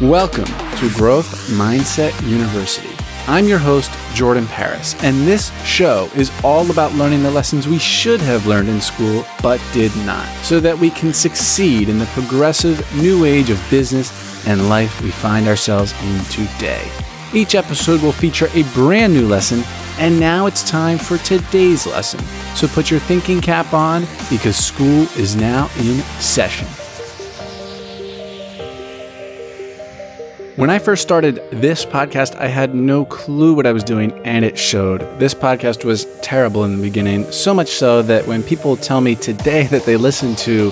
Welcome to Growth Mindset University. I'm your host, Jordan Paris, and this show is all about learning the lessons we should have learned in school but did not, so that we can succeed in the progressive new age of business and life we find ourselves in today. Each episode will feature a brand new lesson, and now it's time for today's lesson. So put your thinking cap on because school is now in session. When I first started this podcast, I had no clue what I was doing, and it showed. This podcast was terrible in the beginning, so much so that when people tell me today that they listen to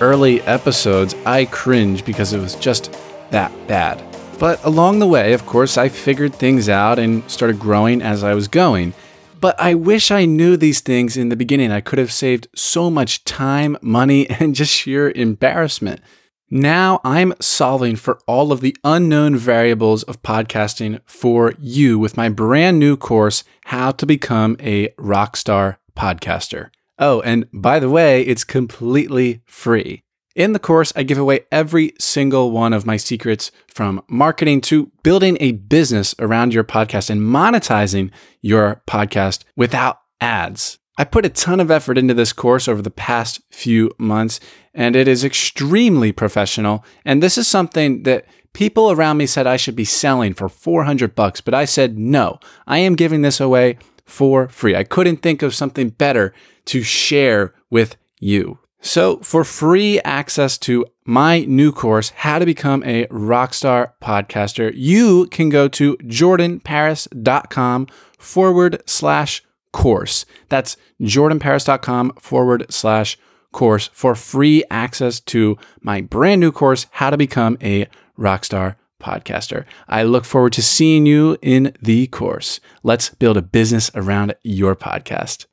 early episodes, I cringe because it was just that bad. But along the way, of course, I figured things out and started growing as I was going. But I wish I knew these things in the beginning. I could have saved so much time, money, and just sheer embarrassment. Now I'm solving for all of the unknown variables of podcasting for you with my brand new course, How to Become a Rockstar Podcaster. Oh, and by the way, it's completely free. In the course, I give away every single one of my secrets from marketing to building a business around your podcast and monetizing your podcast without ads. I put a ton of effort into this course over the past few months, and it is extremely professional. And this is something that people around me said I should be selling for 400 bucks, but I said no. I am giving this away for free. I couldn't think of something better to share with you. So, for free access to my new course, How to Become a Rockstar Podcaster, you can go to jordanparis.com forward slash course. That's jordanparis.com forward slash course for free access to my brand new course, How to Become a Rockstar Podcaster. I look forward to seeing you in the course. Let's build a business around your podcast.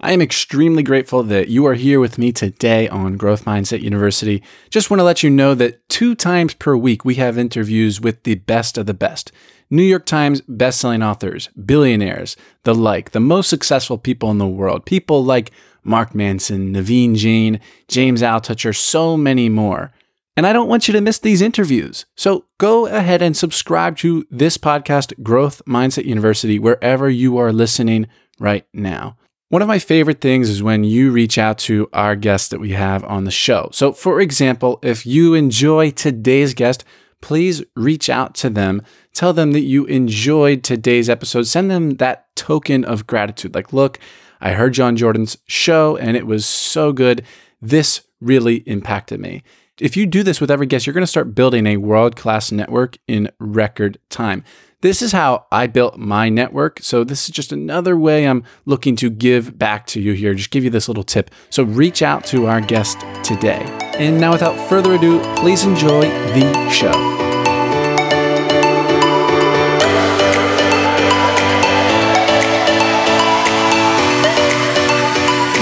I am extremely grateful that you are here with me today on Growth Mindset University. Just want to let you know that two times per week we have interviews with the best of the best. New York Times bestselling authors, billionaires, the like, the most successful people in the world, people like Mark Manson, Naveen Jain, James Altucher, so many more. And I don't want you to miss these interviews. So go ahead and subscribe to this podcast, Growth Mindset University, wherever you are listening right now. One of my favorite things is when you reach out to our guests that we have on the show. So, for example, if you enjoy today's guest, please reach out to them. Tell them that you enjoyed today's episode. Send them that token of gratitude. Like, look, I heard John Jordan's show and it was so good. This really impacted me. If you do this with every guest, you're going to start building a world class network in record time. This is how I built my network. So, this is just another way I'm looking to give back to you here, just give you this little tip. So, reach out to our guest today. And now, without further ado, please enjoy the show.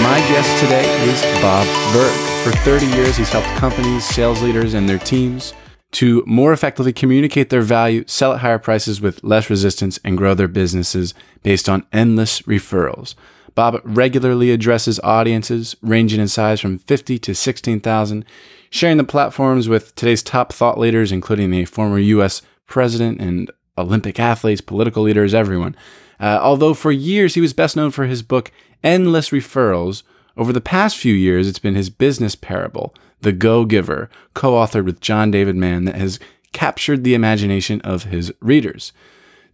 My guest today is Bob Burg. For 30 years, he's helped companies, sales leaders, and their teams to more effectively communicate their value, sell at higher prices with less resistance, and grow their businesses based on endless referrals. Bob regularly addresses audiences ranging in size from 50 to 16,000, sharing the platforms with today's top thought leaders, including the former U.S. president and Olympic athletes, political leaders, everyone. Uh, although for years he was best known for his book, Endless Referrals, over the past few years it's been his business parable, the Go Giver, co authored with John David Mann, that has captured the imagination of his readers.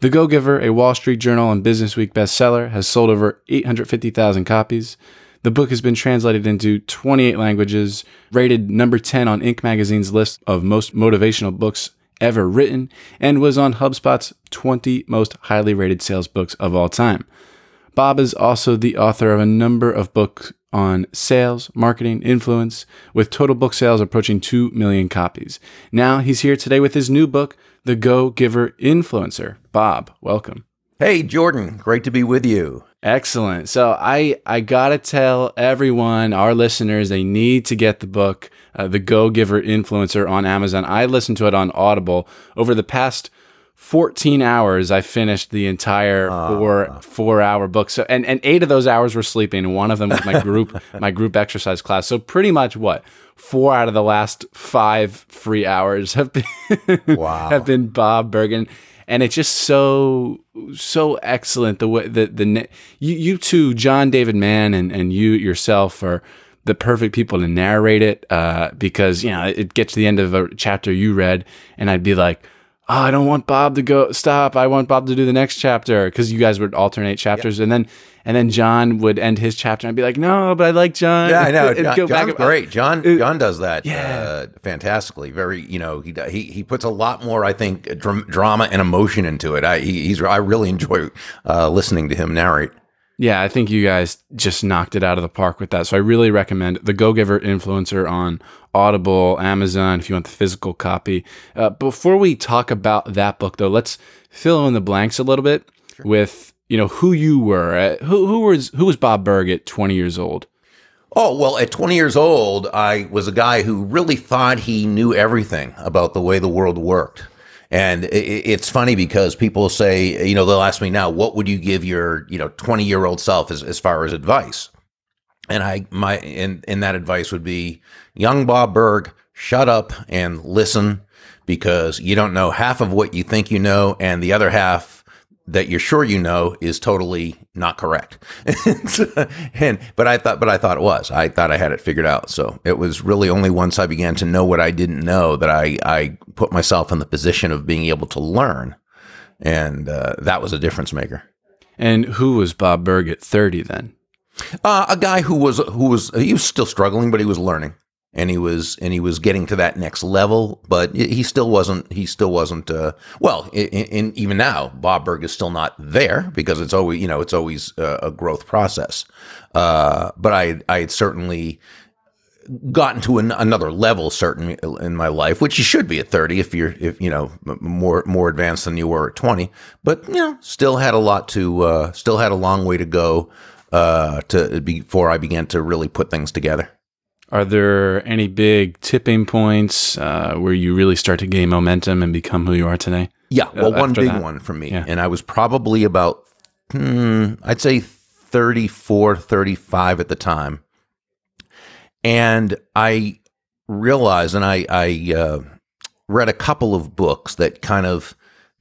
The Go Giver, a Wall Street Journal and Business Week bestseller, has sold over 850,000 copies. The book has been translated into 28 languages, rated number 10 on Inc. magazine's list of most motivational books ever written, and was on HubSpot's 20 most highly rated sales books of all time. Bob is also the author of a number of books on sales, marketing, influence, with total book sales approaching 2 million copies. Now he's here today with his new book, The Go Giver Influencer. Bob, welcome. Hey, Jordan, great to be with you. Excellent. So I I gotta tell everyone, our listeners, they need to get the book, uh, The Go Giver Influencer, on Amazon. I listened to it on Audible over the past 14 hours I finished the entire four four hour book. So and, and eight of those hours were sleeping. One of them was my group my group exercise class. So pretty much what four out of the last five free hours have been Wow. have been Bob Bergen. And it's just so so excellent the way the the you you two John David Mann and and you yourself are the perfect people to narrate it uh, because you know it gets to the end of a chapter you read and I'd be like oh, I don't want Bob to go stop. I want Bob to do the next chapter because you guys would alternate chapters, and then and then John would end his chapter, and I'd be like, no, but I like John. Yeah, I know. John, go John's and- great. John It- John does that Yeah. uh, fantastically. Very, you know, he he he puts a lot more, I think, dram- drama and emotion into it. I he, he's I really enjoy uh, listening to him narrate. Yeah, I think you guys just knocked it out of the park with that. So I really recommend the Go Giver Influencer on Audible, Amazon, if you want the physical copy. Uh, before we talk about that book, though, let's fill in the blanks a little bit with you know who you were. Uh, who who was who was Bob Burg at 20 years old? Oh, well, at 20 years old, I was a guy who really thought he knew everything about the way the world worked. And it's funny because people say, you know, they'll ask me now, what would you give your, you know, 20 year old self as, as far as advice? And I, my, and, and that advice would be young Bob Burg, shut up and listen because you don't know half of what you think you know. And the other half that you're sure you know is totally not correct. and but I thought but I thought it was. I thought I had it figured out. So it was really only once I began to know what I didn't know that I I put myself in the position of being able to learn. And uh, that was a difference maker. And who was Bob Burg at 30 then? Uh, a guy who was who was he was still struggling, but he was learning, and he was and he was getting to that next level. But he still wasn't. He still wasn't. Uh, well, even now, Bob Burg is still not there because it's always you know it's always uh, a growth process. Uh, but I I had certainly gotten to an, another level certainly in my life which you should be at 30 if you're if you know more more advanced than you were at 20 but you know still had a lot to uh still had a long way to go uh to before I began to really put things together Are there any big tipping points uh, where you really start to gain momentum and become who you are today? Yeah, well, uh, one big that. one for me. Yeah. And I was probably about, hmm, I'd say 34, 35 at the time. And I realized, and I, I uh, read a couple of books that kind of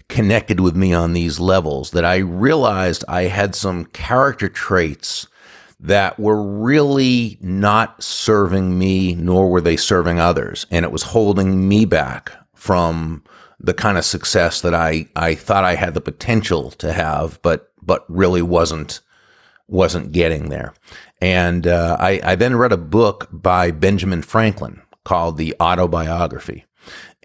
connected with me on these levels, that I realized I had some character traits that were really not serving me, nor were they serving others. And it was holding me back from the kind of success that I, I thought I had the potential to have, but, but really wasn't, wasn't getting there. And uh, I, I then read a book by Benjamin Franklin called The Autobiography.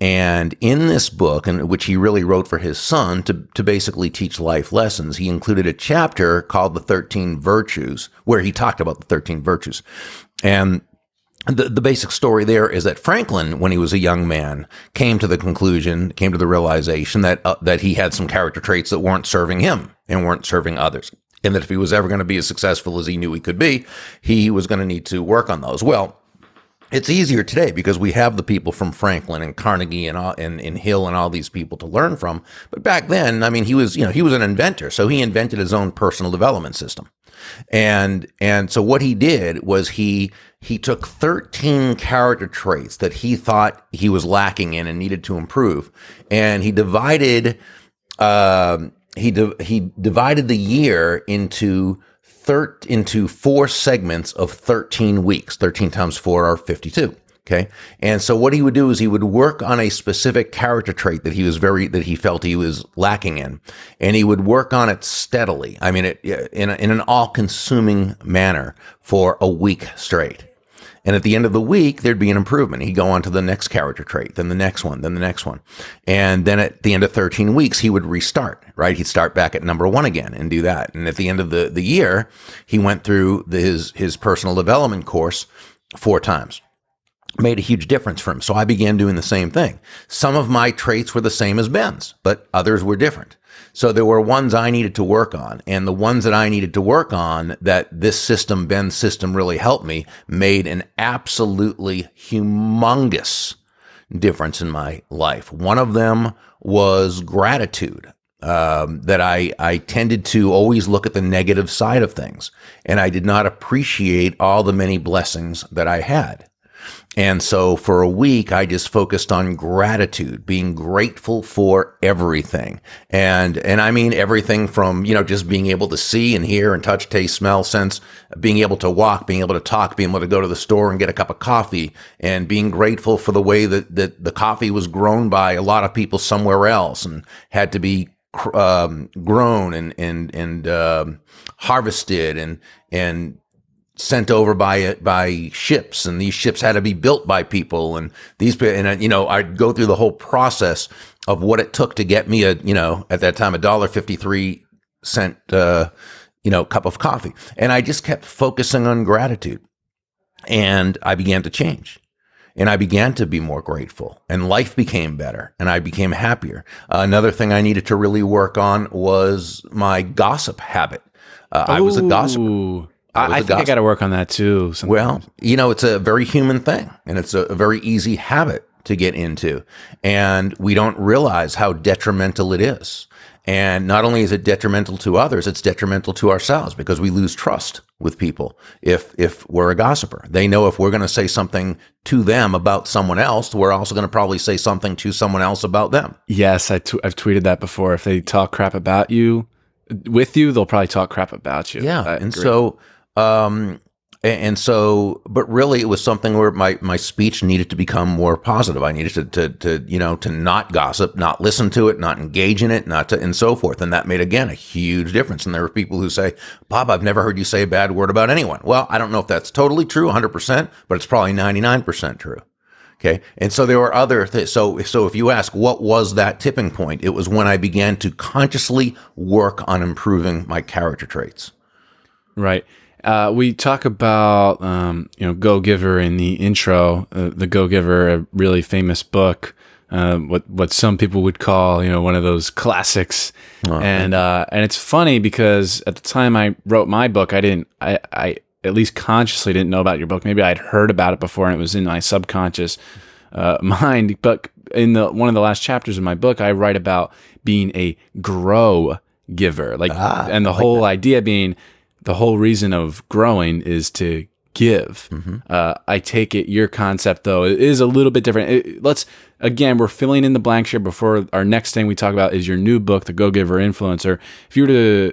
And in this book, and which he really wrote for his son to, to basically teach life lessons, he included a chapter called The 13 Virtues, where he talked about the 13 virtues. And the, the basic story there is that Franklin, when he was a young man, came to the conclusion, came to the realization that uh, that he had some character traits that weren't serving him and weren't serving others, and that if he was ever going to be as successful as he knew he could be, he was going to need to work on those. Well, it's easier today because we have the people from Franklin and Carnegie and all, and, and Hill and all these people to learn from. But back then, I mean, he was you know he was an inventor, so he invented his own personal development system. And and so what he did was he he took 13 character traits that he thought he was lacking in and needed to improve, and he divided um, he di- he divided the year into thir- into four segments of 13 weeks. 13 times 4 are 52. Okay. And so what he would do is he would work on a specific character trait that he was very, that he felt he was lacking in. And he would work on it steadily. I mean, it, in, a, in an all consuming manner for a week straight. And at the end of the week, there'd be an improvement. He'd go on to the next character trait, then the next one, then the next one. And then at the end of 13 weeks, he would restart, right? He'd start back at number one again and do that. And at the end of the, the year, he went through the, his, his personal development course four times made a huge difference for him. So I began doing the same thing. Some of my traits were the same as Ben's, but others were different. So there were ones I needed to work on, and the ones that I needed to work on that this system, Ben's system, really helped me, made an absolutely humongous difference in my life. One of them was gratitude. Um, that I, I tended to always look at the negative side of things and I did not appreciate all the many blessings that I had. And so for a week, I just focused on gratitude, being grateful for everything. And, and I mean everything from, you know, just being able to see and hear and touch, taste, smell, sense, being able to walk, being able to talk, being able to go to the store and get a cup of coffee and being grateful for the way that, that the coffee was grown by a lot of people somewhere else and had to be um, grown and, and, and, um, harvested and, and sent over by by ships, and these ships had to be built by people, and these and uh, you know I'd go through the whole process of what it took to get me a you know at that time a dollar fifty three cent uh, you know cup of coffee, and I just kept focusing on gratitude, and I began to change. And I began to be more grateful, and life became better, and I became happier. Uh, another thing I needed to really work on was my gossip habit. Uh, I was a gossiper. I, I think I got to work on that too. Sometimes. Well, you know, it's a very human thing and it's a, a, very easy habit to get into. And we don't realize how detrimental it is. And not only is it detrimental to others, it's detrimental to ourselves because we lose trust with people if if we're a gossiper. They know if we're going to say something to them about someone else, we're also going to probably say something to someone else about them. Yes, i t- I've tweeted that before. If they talk crap about you, with you, they'll probably talk crap about you. Yeah, and so um, and so, but really, it was something where my, my speech needed to become more positive. I needed to, to, to, you know, to not gossip, not listen to it, not engage in it, not to, and so forth. And that made, again, a huge difference. And there were people who say, Bob, I've never heard you say a bad word about anyone. Well, I don't know if that's totally true, 100%, but it's probably 99% true. Okay. And so there were other th- so so if you ask what was that tipping point, it was when I began to consciously work on improving my character traits. Right. Uh, we talk about um, you know Go Giver in the intro, uh, the Go Giver, a really famous book. Uh, what what some people would call you know one of those classics, oh, and uh, and it's funny because at the time I wrote my book, I didn't I, I at least consciously didn't know about your book. Maybe I'd heard about it before and it was in my subconscious uh, mind. But in the one of the last chapters of my book, I write about being a grow giver, like, ah, and the like whole that. idea being the whole reason of growing is to give. Mm-hmm. Uh, I take it your concept though is a little bit different. It, let's again, we're filling in the blanks here before our next thing we talk about is your new book, The Go Giver Influencer. If you were to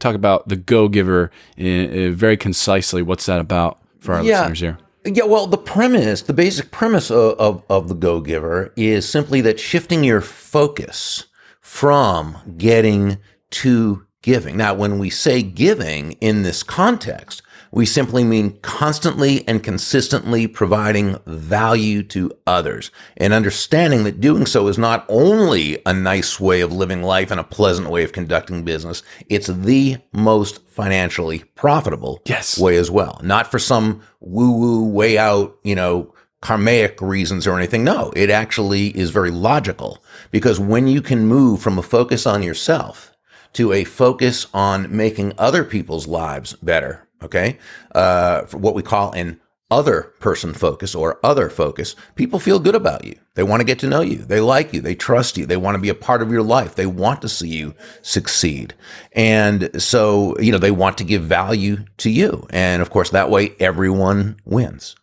talk about the Go Giver very concisely, what's that about for our yeah. listeners here? Yeah, well, the premise, the basic premise of, of, of the Go Giver is simply that shifting your focus from getting to giving. Now, when we say giving in this context, we simply mean constantly and consistently providing value to others and understanding that doing so is not only a nice way of living life and a pleasant way of conducting business, it's the most financially profitable yes. way as well. Not for some woo woo way out, you know, karmic reasons or anything. No, it actually is very logical because when you can move from a focus on yourself to a focus on making other people's lives better. Okay. Uh, what we call an other person focus or other focus, people feel good about you. They want to get to know you. They like you. They trust you. They want to be a part of your life. They want to see you succeed. And so, you know, they want to give value to you. And of course, that way everyone wins.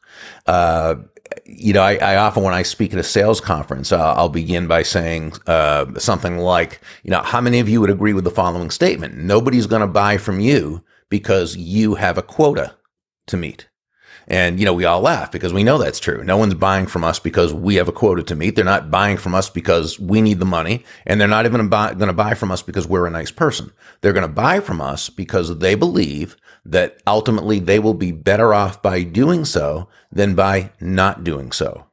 Uh, you know, I, I, often, when I speak at a sales conference, uh, I'll begin by saying uh, something like, you know, how many of you would agree with the following statement? Nobody's going to buy from you because you have a quota to meet. And, you know, we all laugh because we know that's true. No one's buying from us because we have a quota to meet. They're not buying from us because we need the money. And they're not even going to buy from us because we're a nice person. They're going to buy from us because they believe that ultimately they will be better off by doing so than by not doing so.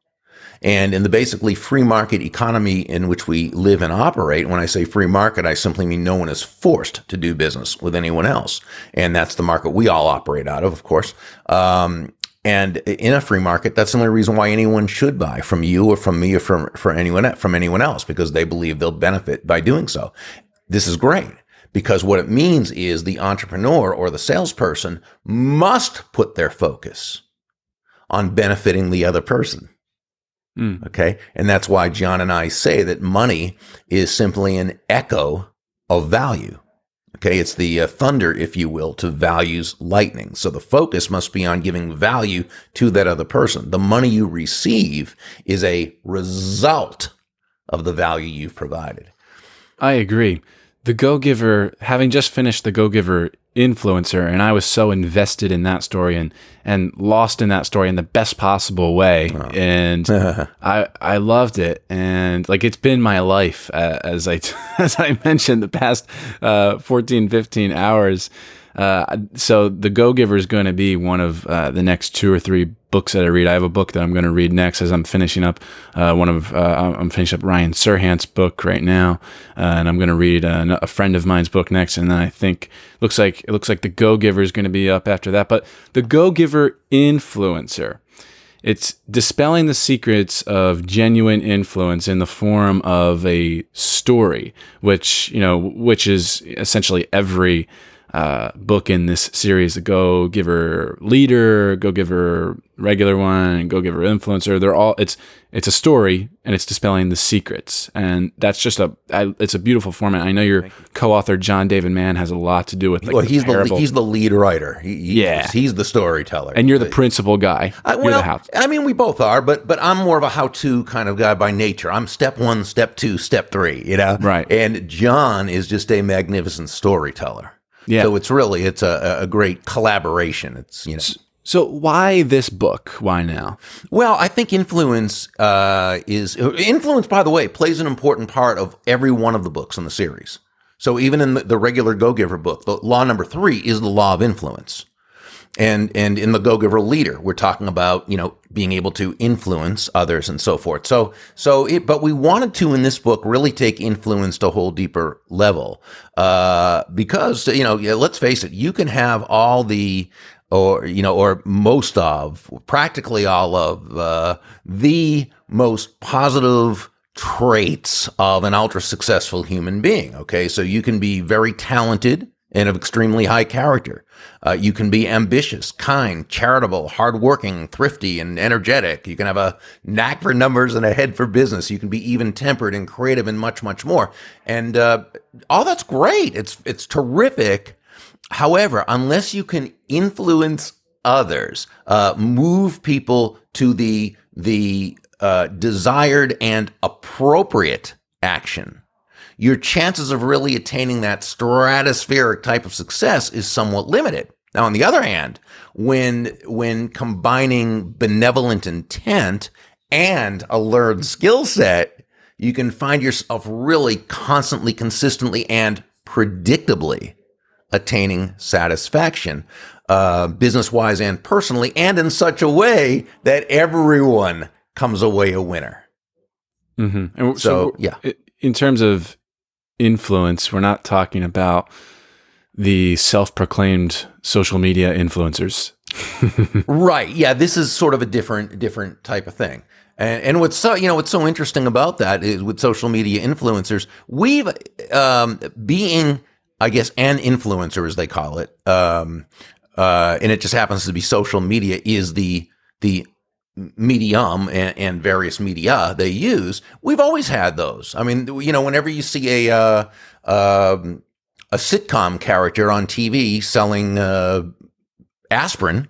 And in the basically free market economy in which we live and operate, when I say free market, I simply mean no one is forced to do business with anyone else. And that's the market we all operate out of, of course. Um, and in a free market, that's the only reason why anyone should buy from you or from me or from, for anyone, from anyone else, because they believe they'll benefit by doing so. This is great because what it means is the entrepreneur or the salesperson must put their focus on benefiting the other person. Hmm. Okay. And that's why John and I say that money is simply an echo of value. Okay. It's the uh, thunder, if you will, to values lightning. So the focus must be on giving value to that other person. The money you receive is a result of the value you've provided. I agree. The Go Giver, having just finished the Go Giver influencer, and I was so invested in that story and and lost in that story in the best possible way, oh. and I I loved it, and like it's been my life uh, as I as I mentioned the past uh, 14, 15 hours. Uh, so the Go Giver is going to be one of uh, the next two or three books that I read. I have a book that I'm going to read next as I'm finishing up uh, one of uh, I'm finishing up Ryan Serhant's book right now, uh, and I'm going to read a friend of mine's book next. And then I think looks like it looks like the Go Giver is going to be up after that. But the Go Giver influencer. It's dispelling the secrets of genuine influence in the form of a story, which, you know, which is essentially every uh, book in this series, the Go Giver Leader, Go Giver Regular One, Go Giver Influencer. They're all it's it's a story and it's dispelling the secrets, and that's just a I, it's a beautiful format. I know your co-author John David Mann has a lot to do with. Like, well, he's the, the he's the lead writer. He, he, yeah, he's the storyteller, and you're the principal guy. I, well, I mean, we both are, but but I'm more of a how-to kind of guy by nature. I'm step one, step two, step three. You know, right? And John is just a magnificent storyteller. Yeah. So it's really it's a, a great collaboration. It's you know. So why this book? Why now? Well, I think influence uh, is influence. By the way, plays an important part of every one of the books in the series. So even in the, the regular Go Giver book, the law number three is the law of influence and and in the go giver leader we're talking about you know being able to influence others and so forth. So so it, but we wanted to in this book really take influence to a whole deeper level. Uh, because you know let's face it you can have all the or you know or most of practically all of uh, the most positive traits of an ultra successful human being okay? So you can be very talented and of extremely high character. Uh, you can be ambitious, kind, charitable, hardworking, thrifty, and energetic. You can have a knack for numbers and a head for business. You can be even tempered and creative and much, much more. And uh, all that's great. It's it's terrific. However, unless you can influence others, uh, move people to the the uh, desired and appropriate action your chances of really attaining that stratospheric type of success is somewhat limited. Now, on the other hand, when, when combining benevolent intent and a learned skill set, you can find yourself really constantly, consistently, and predictably attaining satisfaction, uh, business wise and personally, and in such a way that everyone comes away a winner. Mm-hmm. And so, so, yeah. In terms of influence, we're not talking about the self-proclaimed social media influencers. right. Yeah, this is sort of a different different type of thing. And, and what's so you know what's so interesting about that is with social media influencers, we've um, being I guess an influencer as they call it, um, uh, and it just happens to be social media is the the medium and, and, various media they use, we've always had those. I mean, you know, whenever you see a uh, uh, a sitcom character on TV selling uh, aspirin,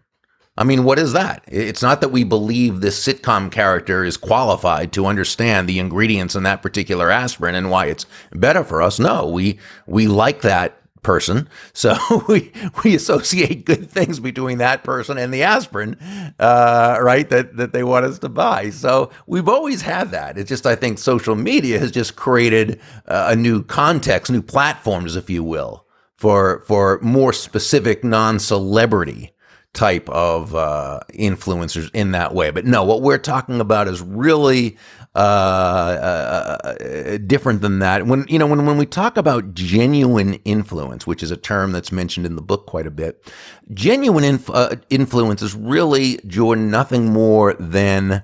I mean, what is that? It's not that we believe this sitcom character is qualified to understand the ingredients in that particular aspirin and why it's better for us. No, we we like that person. So we we associate good things between that person and the aspirin, uh, right? That that they want us to buy. So we've always had that. It's just I think social media has just created uh, a new context, new platforms, if you will, for for more specific non-celebrity type of uh, influencers in that way. But no, what we're talking about is really uh, uh, uh, different than that. When you know when when we talk about genuine influence, which is a term that's mentioned in the book quite a bit, genuine inf- uh, influence is really Jordan nothing more than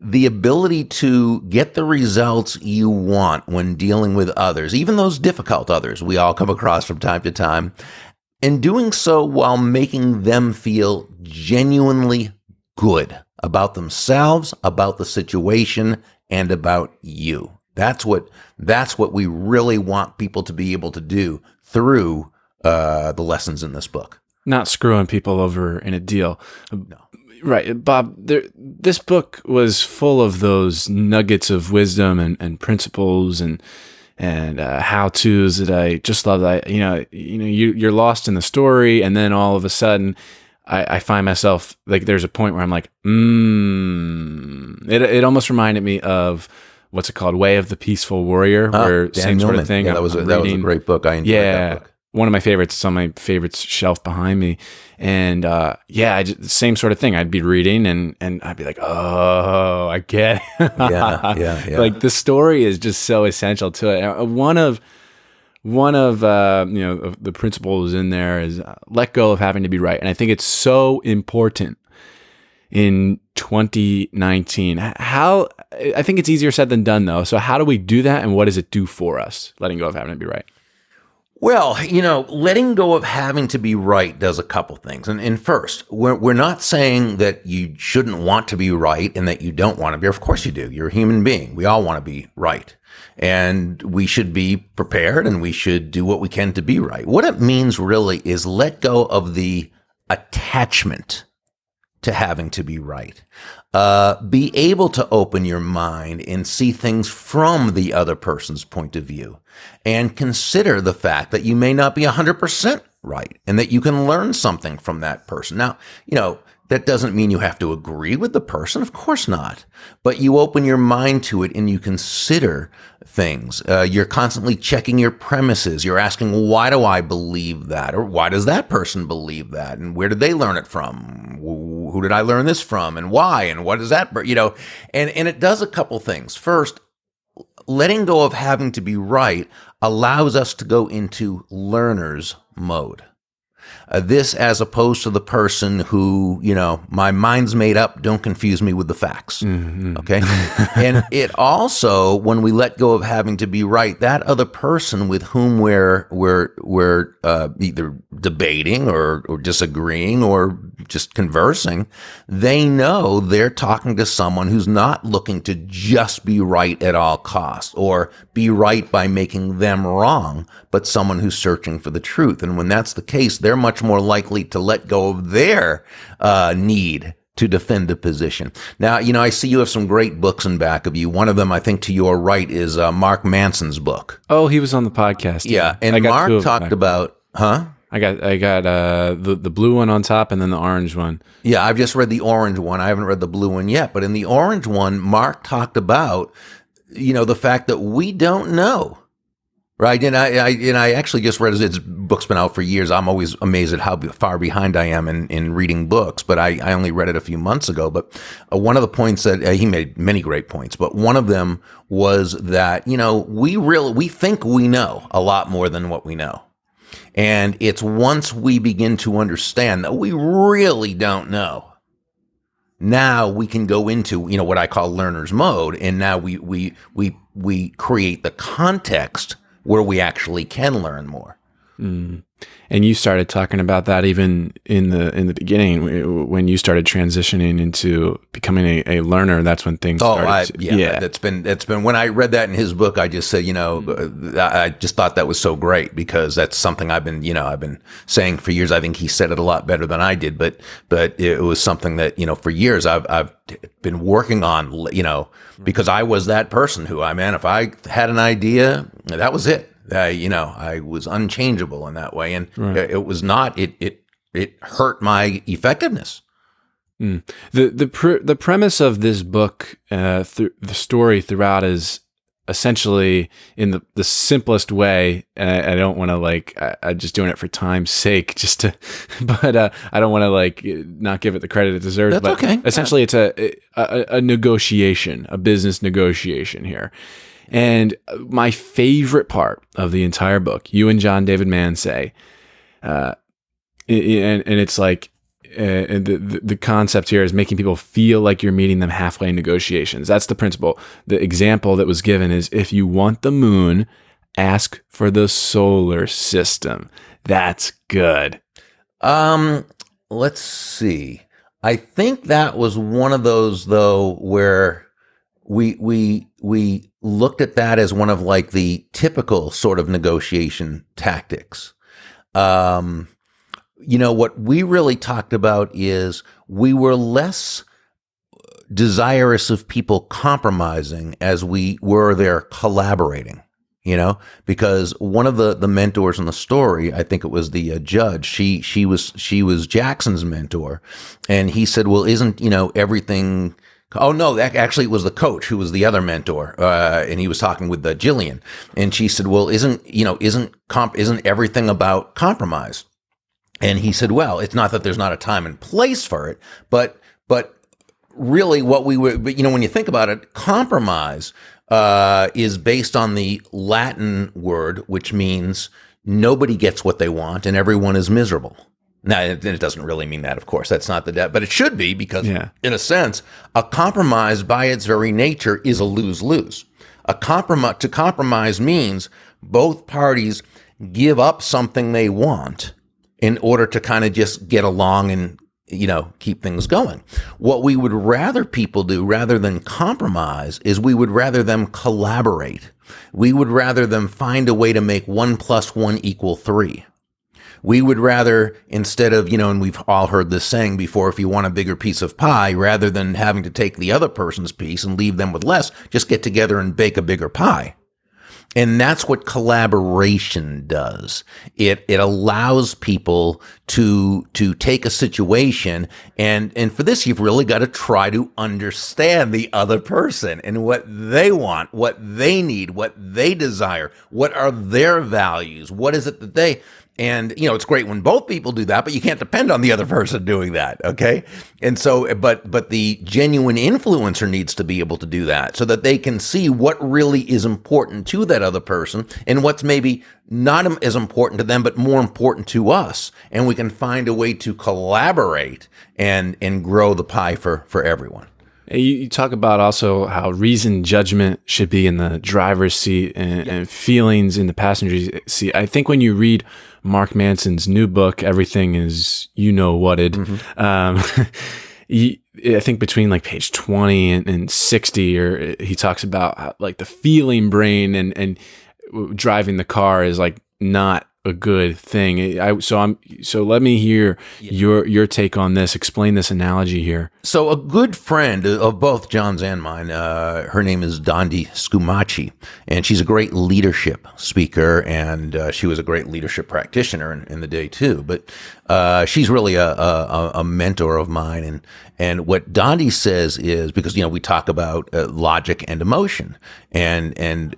the ability to get the results you want when dealing with others, even those difficult others we all come across from time to time, and doing so while making them feel genuinely good about themselves, about the situation, and about you. That's what that's what we really want people to be able to do through uh, the lessons in this book. Not screwing people over in a deal. No. Right, Bob. There, this book was full of those nuggets of wisdom and, and principles and and uh, how tos that I just love. That you know, you know, you you're lost in the story, and then all of a sudden, I, I find myself like there's a point where I'm like, mm. It it almost reminded me of what's it called, Way of the Peaceful Warrior, Ah, where Dan same sort of thing. Yeah, that was a, that was a great book. I enjoyed yeah, that book. one of my favorites. It's on my favorites shelf behind me, and uh, yeah, I just, same sort of thing. I'd be reading, and and I'd be like, oh, I get. It. Yeah, yeah, yeah. like the story is just so essential to it. Uh, One of one of uh, you know the principles in there is uh, let go of having to be right, and I think it's so important in 2019. How I think it's easier said than done, though. So how do we do that, and what does it do for us? Letting go of having to be right. Well, you know, letting go of having to be right does a couple things. And, and first, we're, we're not saying that you shouldn't want to be right and that you don't want to be. Of course you do. You're a human being. We all want to be right. And we should be prepared and we should do what we can to be right. What it means really is let go of the attachment to having to be right. Uh, be able to open your mind and see things from the other person's point of view and consider the fact that you may not be 100% right and that you can learn something from that person. Now, you know, that doesn't mean you have to agree with the person. Of course not. But you open your mind to it and you consider things. Uh, you're constantly checking your premises. You're asking, why do I believe that? Or why does that person believe that? And where did they learn it from? Who did I learn this from? And why? And what is that? You know, and, and it does a couple things. First, letting go of having to be right allows us to go into learner's mode. Uh, this as opposed to the person who, you know, my mind's made up, don't confuse me with the facts. Okay. and it also, when we let go of having to be right, that other person with whom we're, we're, we're, uh, either debating or, or disagreeing or just conversing, they know they're talking to someone who's not looking to just be right at all costs or be right by making them wrong, but someone who's searching for the truth. And when that's the case, they're much more likely to let go of their uh, need to defend a position. Now, you know, I see you have some great books in back of you. One of them, I think, to your right, is uh, Mark Manson's book. Oh, he was on the podcast. Yeah, and I got Mark talked about, huh? I got I got uh the the blue one on top and then the orange one. Yeah, I've just read the orange one. I haven't read the blue one yet. But in the orange one, Mark talked about, you know, the fact that we don't know. Right. And I, I and I actually just read his book's been out for years. I'm always amazed at how far behind I am in, in reading books, but I, I only read it a few months ago. But uh, one of the points that uh, he made many great points, but one of them was that, you know, we really, we think we know a lot more than what we know. And it's once we begin to understand that we really don't know. Now we can go into, you know, what I call learner's mode. And now we, we, we, we create the context where we actually can learn more. Mm. And you started talking about that even in the in the beginning when you started transitioning into becoming a, a learner. That's when things Oh, started. I, to- yeah, that's been that's been when I read that in his book. I just said, you know, uh, I I just thought that was so great because that's something I've been, you know, I've been saying for years. I think he said it a lot better than I did, but but it was something that you know for years I've I've been working on, you know, because I was that person who I man, if I had an idea, that was it. Uh, you know, I was unchangeable in that way, and it was not. It it it hurt my effectiveness. the the pr- the premise of this book, uh, th- the story throughout is essentially in the, the simplest way. And I, I don't want to like I, I'm just doing it for time's sake, just to. But uh, I don't want to like not give it the credit it deserves. That's but okay. Essentially, it's a, a a negotiation, a business negotiation here. And my favorite part of the entire book, you and John David Mann say, uh, and, and it's like uh, and the, the the concept here is making people feel like you're meeting them halfway in negotiations. That's the principle. The example that was given is if you want the moon, ask for the solar system. That's good. Um, let's see. I think that was one of those though where we we we looked at that as one of like the typical sort of negotiation tactics. Um, you know what we really talked about is we were less desirous of people compromising as we were there collaborating you know because one of the the mentors in the story i think it was the uh, judge she she was she was jackson's mentor and he said well isn't you know everything Oh no, actually it was the coach who was the other mentor, uh, and he was talking with the uh, Jillian, and she said, "Well, isn't you know isn't comp isn't everything about compromise?" And he said, "Well, it's not that there's not a time and place for it, but but really what we were, but you know, when you think about it, compromise uh, is based on the Latin word, which means nobody gets what they want and everyone is miserable. Now, it, it doesn't really mean that, of course. That's not the debt, but it should be because, yeah. in a sense, a compromise by its very nature is a lose lose. A compromise to compromise means both parties give up something they want in order to kind of just get along and you know, keep things going. What we would rather people do rather than compromise is we would rather them collaborate. We would rather them find a way to make one plus one equal three. We would rather, instead of, you know, and we've all heard this saying before, if you want a bigger piece of pie, rather than having to take the other person's piece and leave them with less, just get together and bake a bigger pie. And that's what collaboration does. It, it allows people to, to take a situation and, and for this, you've really got to try to understand the other person and what they want, what they need, what they desire, what are their values, what is it that they, and, you know, it's great when both people do that, but you can't depend on the other person doing that. Okay. And so, but, but the genuine influencer needs to be able to do that so that they can see what really is important to that other person and what's maybe not as important to them, but more important to us. And we can find a way to collaborate and, and grow the pie for, for everyone. You, talk about also how reason judgment should be in the driver's seat and, and, feelings in the passenger seat. I think when you read Mark Manson's new book, Everything is You Know Whated, mm-hmm. um, I think between like page 20 and, and 60, or he talks about how, like the feeling brain and, and driving the car is like not a good thing. I, so I'm so let me hear yeah. your your take on this. Explain this analogy here. So a good friend of both John's and mine, uh, her name is Dondi Scumaci, and she's a great leadership speaker, and uh, she was a great leadership practitioner in, in the day too. But uh, she's really a, a, a, mentor of mine, and and what Dondi says is because you know we talk about uh, logic and emotion, and and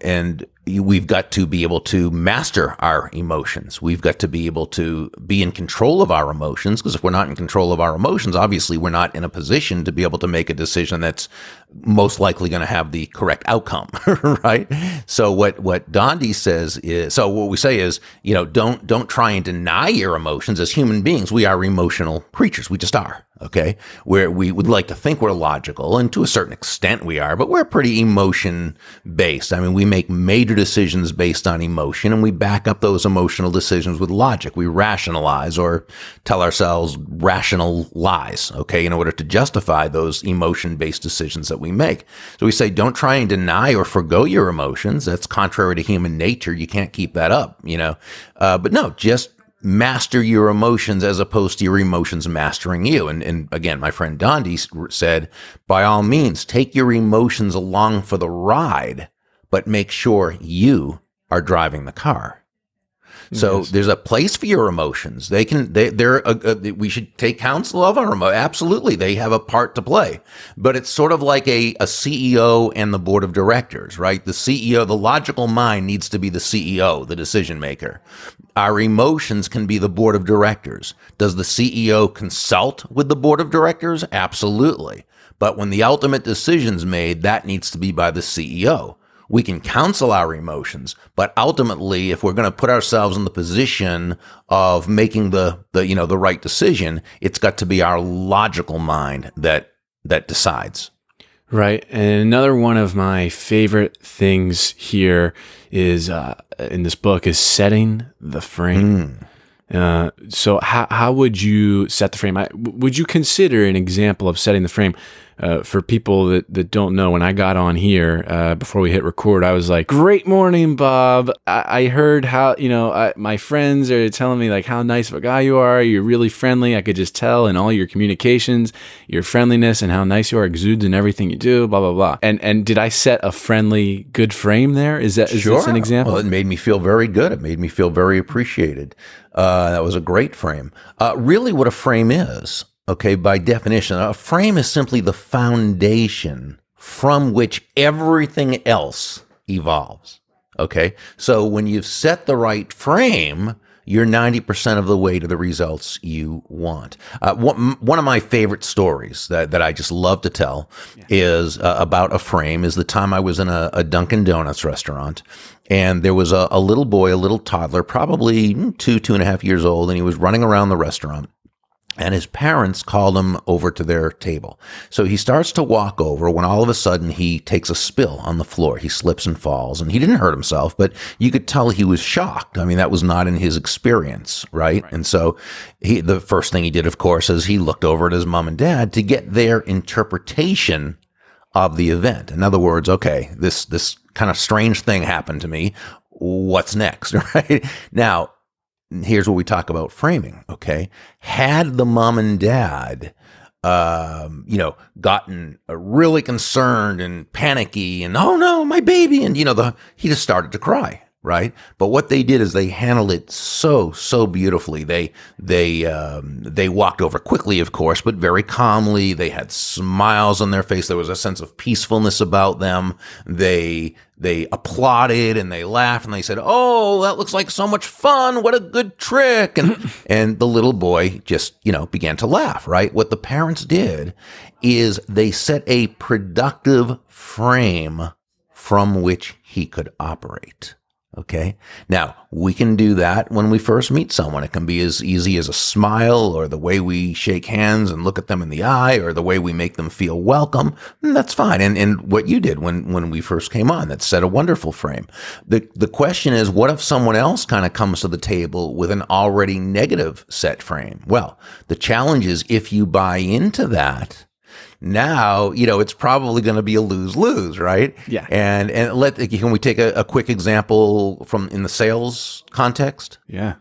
and we've got to be able to master our emotions. We've got to be able to be in control of our emotions because if we're not in control of our emotions, obviously we're not in a position to be able to make a decision that's most likely going to have the correct outcome, right? So what what Dondi says is so what we say is, you know, don't don't try and deny your emotions as human beings. We are emotional creatures. We just are. Okay. Where we would like to think we're logical and to a certain extent we are, but we're pretty emotion based. I mean, we make major decisions based on emotion and we back up those emotional decisions with logic. We rationalize or tell ourselves rational lies. Okay. In order to justify those emotion based decisions that we make. So we say, don't try and deny or forego your emotions. That's contrary to human nature. You can't keep that up, you know. Uh, but no, just master your emotions as opposed to your emotions mastering you. And, and again, my friend Dondi said, by all means, take your emotions along for the ride, but make sure you are driving the car. So yes. there's a place for your emotions. They can, they, they're, a, a, we should take counsel of our emotions. Absolutely. They have a part to play, but it's sort of like a, a CEO and the board of directors, right? The CEO, the logical mind needs to be the CEO, the decision maker. Our emotions can be the board of directors. Does the CEO consult with the board of directors? Absolutely. But when the ultimate decision's made, that needs to be by the CEO we can counsel our emotions, but ultimately, if we're going to put ourselves in the position of making the, the, you know, the right decision, it's got to be our logical mind that, that decides. Right. And another one of my favorite things here is, uh, in this book is setting the frame. Mm. Uh, so how how would you set the frame? I, would you consider an example of setting the frame? Uh, for people that, that don't know, when I got on here uh, before we hit record, I was like, "Great morning, Bob. I, I heard how you know I, my friends are telling me like how nice of a guy you are. You're really friendly. I could just tell in all your communications, your friendliness and how nice you are exudes in everything you do. Blah blah blah. And and did I set a friendly, good frame there? Is that is sure. this an example? Well, it made me feel very good. It made me feel very appreciated. Uh, that was a great frame. Uh, really, what a frame is Okay, by definition, a frame is simply the foundation from which everything else evolves. Okay, so when you've set the right frame, you're 90% of the way to the results you want. Uh, one, one, of my favorite stories that, that I just love to tell yeah. is uh, about a frame is the time I was in a, a Dunkin' Donuts restaurant and there was a, a little boy, a little toddler, probably two, two and a half years old, and he was running around the restaurant and his parents called him over to their table. So he starts to walk over when all of a sudden he takes a spill on the floor. He slips and falls and he didn't hurt himself, but you could tell he was shocked. I mean, that was not in his experience, right? right. And so he, the first thing he did, of course, is he looked over at his mom and dad to get their interpretation of the event. In other words, okay, this, this kind of strange thing happened to me. What's next? Right now, here's what we talk about framing. Okay. Had the mom and dad, um, you know, gotten really concerned and panicky and, oh no, my baby. And, you know, the, he just started to cry right? But what they did is they handled it so so beautifully. They they um, they walked over quickly, of course, but very calmly. They had smiles on their face. There was a sense of peacefulness about them. They they applauded and they laughed and they said, "Oh, that looks like so much fun! What a good trick!" And and the little boy just you know began to laugh. Right? What the parents did is they set a productive frame from which he could operate. Okay. Now we can do that when we first meet someone. It can be as easy as a smile or the way we shake hands and look at them in the eye or the way we make them feel welcome. And that's fine. And, and what you did when, when we first came on, that set a wonderful frame. The, the question is, what if someone else kind of comes to the table with an already negative set frame? Well, the challenge is if you buy into that, now, you know, it's probably going to be a lose lose, right? Yeah. And and let can we take a, a quick example from in the sales context? Yeah.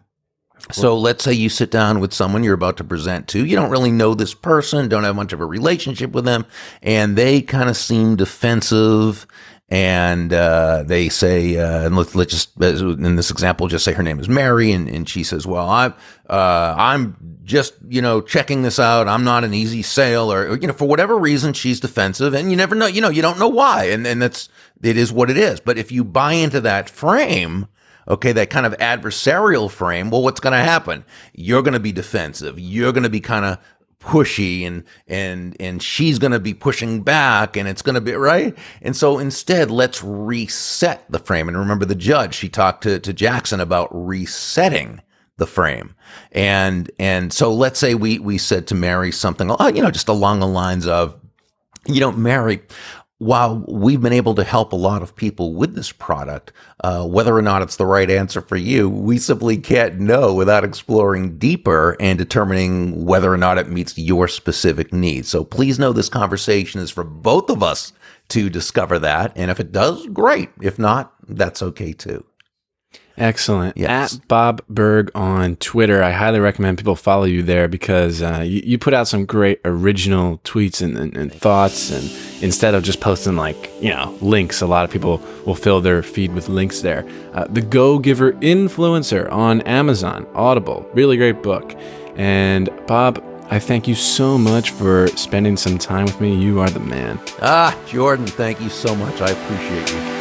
So let's say you sit down with someone you're about to present to. You don't really know this person, don't have much of a relationship with them, and they kind of seem defensive and uh, they say, uh, and let's, let's just in this example, just say her name is Mary, and, and she says, "Well, I'm uh, I'm just you know checking this out. I'm not an easy sale, or, or, you know for whatever reason she's defensive, and you never know, you know, you don't know why, and and that's it is what it is. But if you buy into that frame." okay, that kind of adversarial frame, well, what's going to happen? You're going to be defensive. You're going to be kind of pushy and and and she's going to be pushing back and it's going to be right? And so instead let's reset the frame. And remember the judge she talked to, to jackson about resetting the frame. And and so let's say we we said to mary something uh, you know just along the lines of you know mary while we've been able to help a lot of people with this product, uh, whether or not it's the right answer for you, we simply can't know without exploring deeper and determining whether or not it meets your specific needs. So please know this conversation is for both of us to discover that. And if it does, great. If not, that's okay too. Excellent. Yes. At Bob Burg on Twitter. I highly recommend people follow you there because uh, you, you, put out some great original tweets and, and, and, thoughts. And instead of just posting like, you know, links, a lot of people will fill their feed with links there. Uh, the Go Giver Influencer on Amazon, Audible. Really great book. And Bob, I thank you so much for spending some time with me. You are the man. Ah, Jordan, thank you so much. I appreciate you.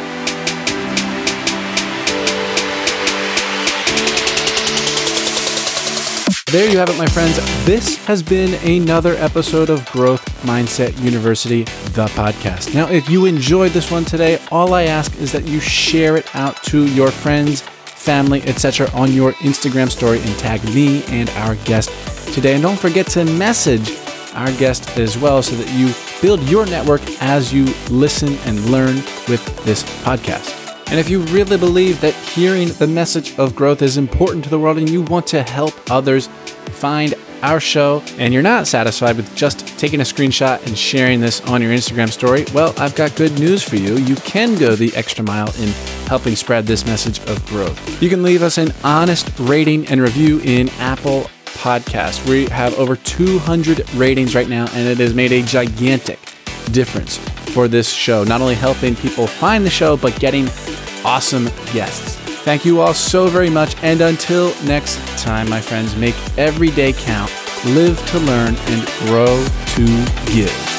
There you have it, my friends. This has been another episode of Growth Mindset University, the podcast. Now, if you enjoyed this one today, all I ask is that you share it out to your friends, family, etc. on your Instagram story and tag me and our guest today. And don't forget to message our guest as well so that you build your network as you listen and learn with this podcast. And if you really believe that hearing the message of growth is important to the world and you want to help others find our show and you're not satisfied with just taking a screenshot and sharing this on your Instagram story, well, I've got good news for you. You can go the extra mile in helping spread this message of growth. You can leave us an honest rating and review in Apple Podcasts. We have over 200 ratings right now, and it has made a gigantic difference for this show, not only helping people find the show, but getting awesome guests. Thank you all so very much. And until next time, my friends, make every day count, live to learn, and grow to give.